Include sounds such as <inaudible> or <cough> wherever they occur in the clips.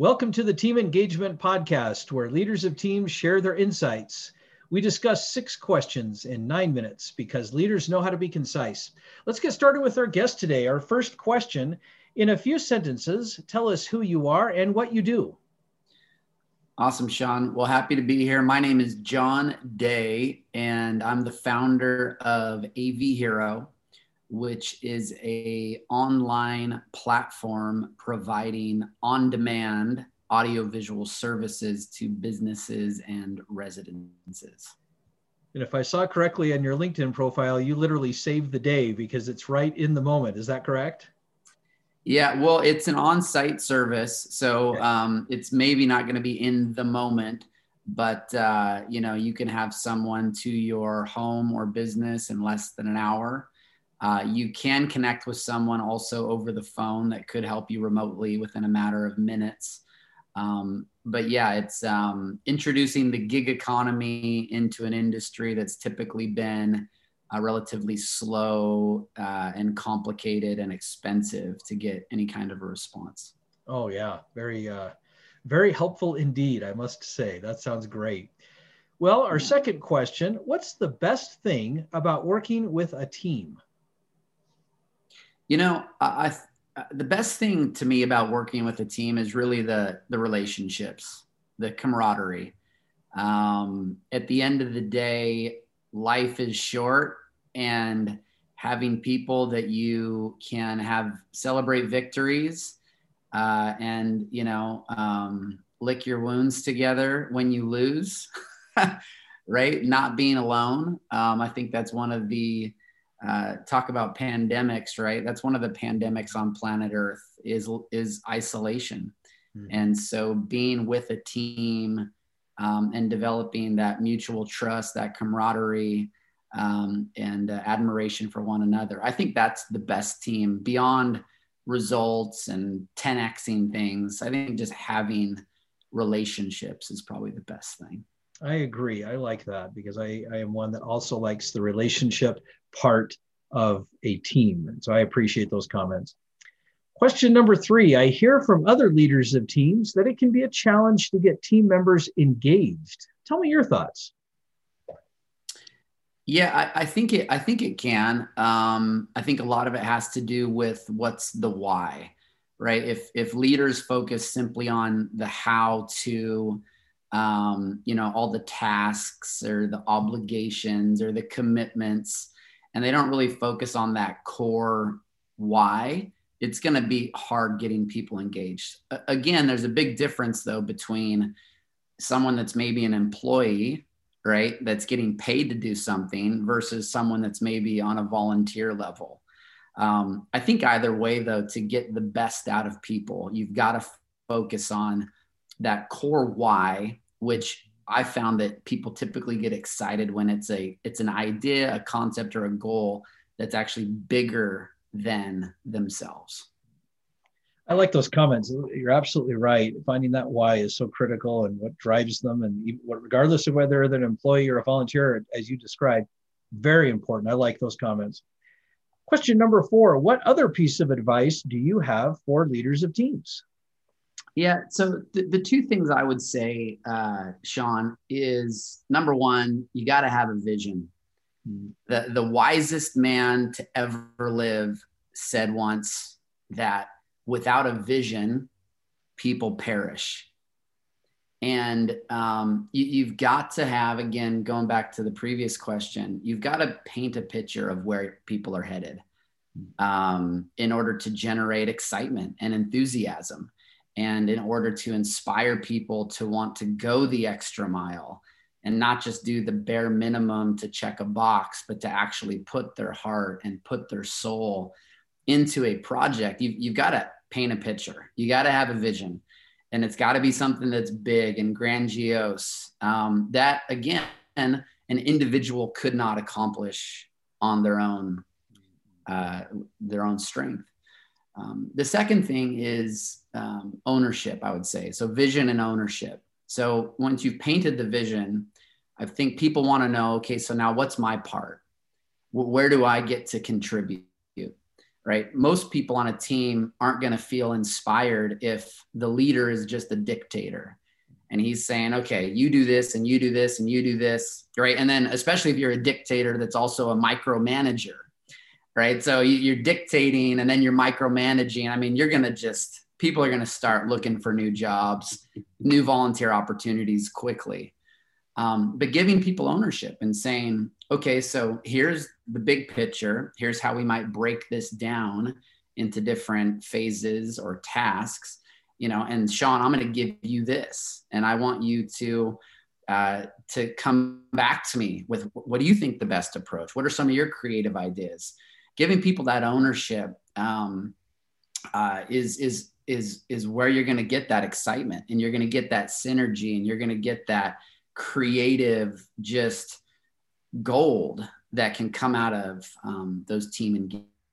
Welcome to the Team Engagement Podcast, where leaders of teams share their insights. We discuss six questions in nine minutes because leaders know how to be concise. Let's get started with our guest today. Our first question in a few sentences, tell us who you are and what you do. Awesome, Sean. Well, happy to be here. My name is John Day, and I'm the founder of AV Hero, which is a online platform providing on-demand audiovisual services to businesses and residences. And if I saw correctly on your LinkedIn profile, you literally saved the day because it's right in the moment. Is that correct? Yeah, well, it's an on-site service, so um, it's maybe not going to be in the moment, but uh, you know, you can have someone to your home or business in less than an hour uh, you can connect with someone also over the phone that could help you remotely within a matter of minutes. Um, but yeah, it's um, introducing the gig economy into an industry that's typically been uh, relatively slow uh, and complicated and expensive to get any kind of a response. Oh yeah, very, uh, very helpful indeed. I must say that sounds great. Well, our second question: What's the best thing about working with a team? You know, I, I, the best thing to me about working with a team is really the the relationships, the camaraderie. Um, at the end of the day, life is short, and having people that you can have celebrate victories uh, and you know um, lick your wounds together when you lose <laughs> right not being alone um, i think that's one of the uh, talk about pandemics, right? That's one of the pandemics on planet Earth is is isolation, mm-hmm. and so being with a team um, and developing that mutual trust, that camaraderie, um, and uh, admiration for one another. I think that's the best team beyond results and 10xing things. I think just having relationships is probably the best thing. I agree. I like that because I, I am one that also likes the relationship part of a team. And so I appreciate those comments. Question number three I hear from other leaders of teams that it can be a challenge to get team members engaged. Tell me your thoughts. Yeah, I, I think it. I think it can. Um, I think a lot of it has to do with what's the why, right? If if leaders focus simply on the how to, um, you know, all the tasks or the obligations or the commitments, and they don't really focus on that core why, it's going to be hard getting people engaged. Again, there's a big difference though between someone that's maybe an employee, right, that's getting paid to do something versus someone that's maybe on a volunteer level. Um, I think either way, though, to get the best out of people, you've got to f- focus on that core why, which I found that people typically get excited when it's a it's an idea, a concept, or a goal that's actually bigger than themselves. I like those comments. You're absolutely right. Finding that why is so critical and what drives them, and what, regardless of whether they're an employee or a volunteer, as you described, very important. I like those comments. Question number four What other piece of advice do you have for leaders of teams? Yeah. So the, the two things I would say, uh, Sean, is number one, you got to have a vision. The, the wisest man to ever live said once that without a vision, people perish. And um, you, have got to have, again, going back to the previous question, you've got to paint a picture of where people are headed um, in order to generate excitement and enthusiasm and in order to inspire people to want to go the extra mile and not just do the bare minimum to check a box, but to actually put their heart and put their soul into a project, you've, you've got to paint a picture. You got to have a vision. And it's got to be something that's big and grandiose. Um, that, again, an individual could not accomplish on their own, uh, their own strength. Um, the second thing is um, ownership, I would say. So, vision and ownership. So, once you've painted the vision, I think people want to know okay, so now what's my part? Where do I get to contribute? right? Most people on a team aren't going to feel inspired if the leader is just a dictator and he's saying, okay, you do this and you do this and you do this, right? And then, especially if you're a dictator that's also a micromanager, right? So you're dictating and then you're micromanaging. I mean, you're going to just, people are going to start looking for new jobs, new volunteer opportunities quickly. Um, but giving people ownership and saying, okay, so here's the big picture. Here's how we might break this down into different phases or tasks you know and sean i'm going to give you this and i want you to uh, to come back to me with what do you think the best approach what are some of your creative ideas giving people that ownership um, uh, is is is is where you're going to get that excitement and you're going to get that synergy and you're going to get that creative just gold that can come out of um, those team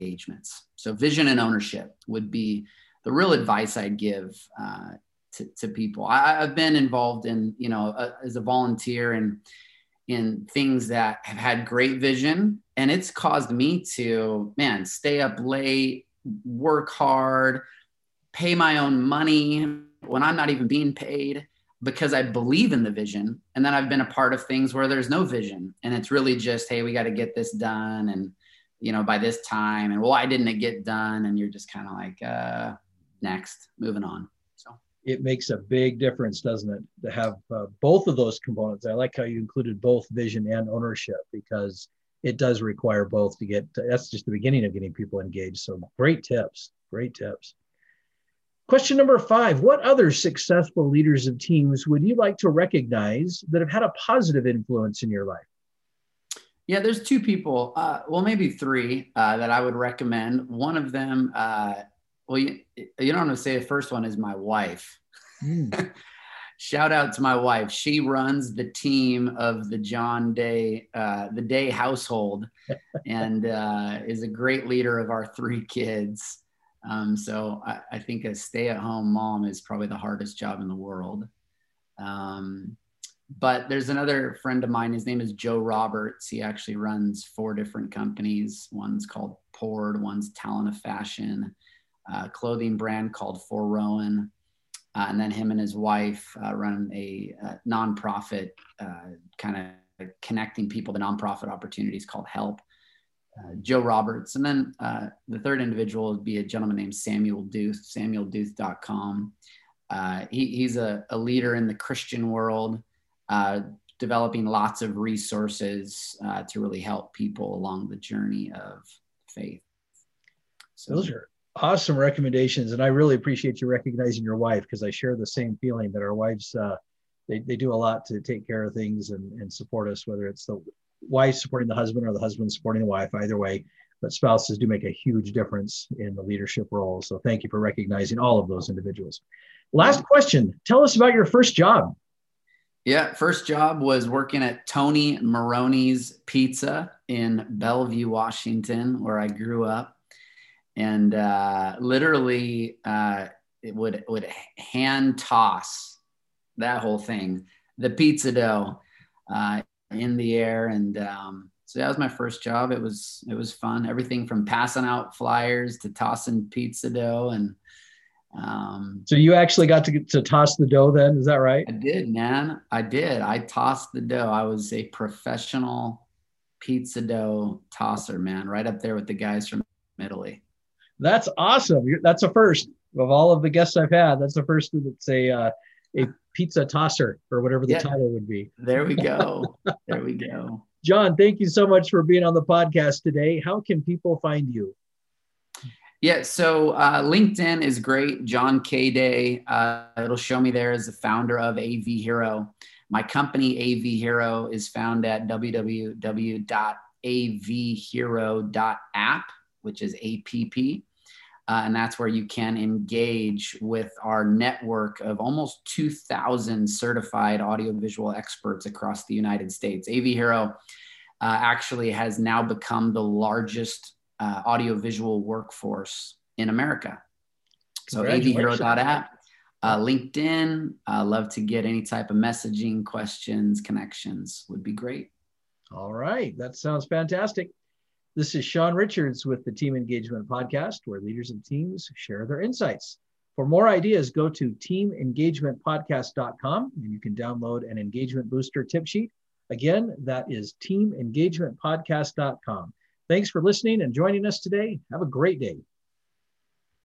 engagements so vision and ownership would be the real advice I'd give uh, to, to, people. I, have been involved in, you know, uh, as a volunteer and in things that have had great vision, and it's caused me to, man, stay up late, work hard, pay my own money when I'm not even being paid because I believe in the vision. And then I've been a part of things where there's no vision, and it's really just, hey, we got to get this done, and you know, by this time, and why didn't it get done? And you're just kind of like, uh, next, moving on. It makes a big difference, doesn't it, to have uh, both of those components? I like how you included both vision and ownership because it does require both to get. To, that's just the beginning of getting people engaged. So great tips, great tips. Question number five What other successful leaders of teams would you like to recognize that have had a positive influence in your life? Yeah, there's two people, uh, well, maybe three uh, that I would recommend. One of them uh, well, you, you don't want to say the first one is my wife. Mm. <laughs> Shout out to my wife. She runs the team of the John Day, uh, the Day household, <laughs> and uh, is a great leader of our three kids. Um, so I, I, think a stay-at-home mom is probably the hardest job in the world. Um, but there's another friend of mine. His name is Joe Roberts. He actually runs four different companies. One's called Pord. One's Talent of Fashion uh, clothing brand called For Rowan. Uh, and then him and his wife uh, run a, a uh, nonprofit uh, kind of connecting people to nonprofit opportunities called Help. Uh, Joe Roberts. And then the third individual would be a gentleman named Samuel Duth, samuelduth.com. He, he's a, a, leader in the Christian world, developing lots of resources to really help people along the journey of faith. So, those are awesome recommendations and i really appreciate you recognizing your wife because i share the same feeling that our wives uh, they, they do a lot to take care of things and, and support us whether it's the wife supporting the husband or the husband supporting the wife either way. But spouses do make a huge difference in the leadership role so thank you for recognizing all of those individuals. Last question tell us about your first job. Yeah, first job was working at Tony Maroni's Pizza in Bellevue, Washington, where I grew up and uh, literally uh, it would would hand toss that whole thing, the pizza dough uh, in the air, and um, so that was my first job. It was it was fun. Everything from passing out flyers to tossing pizza dough, and um, so you actually got to to toss the dough. Then is that right? I did, man. I did. I tossed the dough. I was a professional pizza dough tosser, man. Right up there with the guys from Italy. That's awesome. That's a first of all of the guests I've had. That's the first that's a uh, a pizza tosser or whatever the yeah. title would be. There we go. <laughs> there we go. John, thank you so much for being on the podcast today. How can people find you? Yeah, so uh, LinkedIn is great. John K Day. Uh, it'll show me there as the founder of AV Hero. My company, AV Hero, is found at www.avhero.app which is APP. Uh, and that's where you can engage with our network of almost 2,000 certified audiovisual experts across the United States. AV Hero uh, actually has now become the largest uh, audiovisual workforce in America. So avhero.app, uh, LinkedIn, uh, love to get any type of messaging, questions, connections would be great. All right. That sounds fantastic. This is Sean Richards with the Team Engagement Podcast, where leaders of teams share their insights. For more ideas, go to teamengagementpodcast.com and you can download an engagement booster tip sheet. Again, that is teamengagementpodcast.com. Thanks for listening and joining us today. Have a great day.